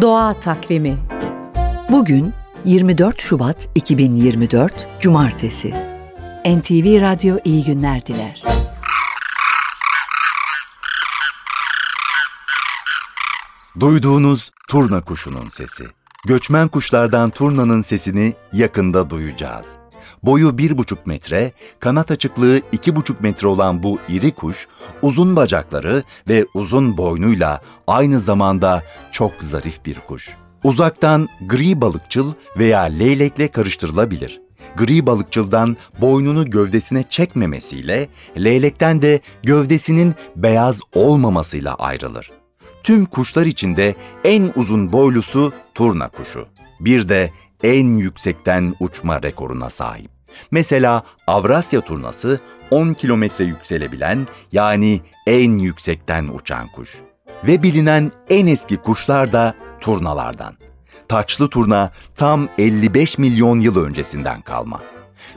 Doğa Takvimi Bugün 24 Şubat 2024 Cumartesi. NTV Radyo iyi günler diler. Duyduğunuz turna kuşunun sesi. Göçmen kuşlardan turnanın sesini yakında duyacağız. Boyu bir buçuk metre, kanat açıklığı iki buçuk metre olan bu iri kuş, uzun bacakları ve uzun boynuyla aynı zamanda çok zarif bir kuş. Uzaktan gri balıkçıl veya leylekle karıştırılabilir. Gri balıkçıldan boynunu gövdesine çekmemesiyle, leylekten de gövdesinin beyaz olmamasıyla ayrılır. Tüm kuşlar içinde en uzun boylusu turna kuşu. Bir de en yüksekten uçma rekoruna sahip. Mesela Avrasya turnası 10 kilometre yükselebilen yani en yüksekten uçan kuş. Ve bilinen en eski kuşlar da turnalardan. Taçlı turna tam 55 milyon yıl öncesinden kalma.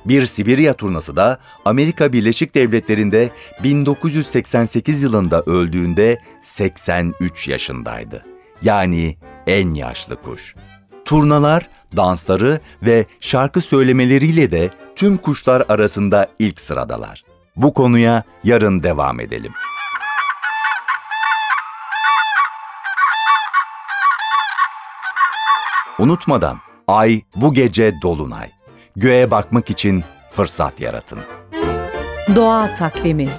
Bir Sibirya turnası da Amerika Birleşik Devletleri'nde 1988 yılında öldüğünde 83 yaşındaydı. Yani en yaşlı kuş. Turnalar, dansları ve şarkı söylemeleriyle de tüm kuşlar arasında ilk sıradalar. Bu konuya yarın devam edelim. Unutmadan ay bu gece dolunay. Göğe bakmak için fırsat yaratın. Doğa Takvimi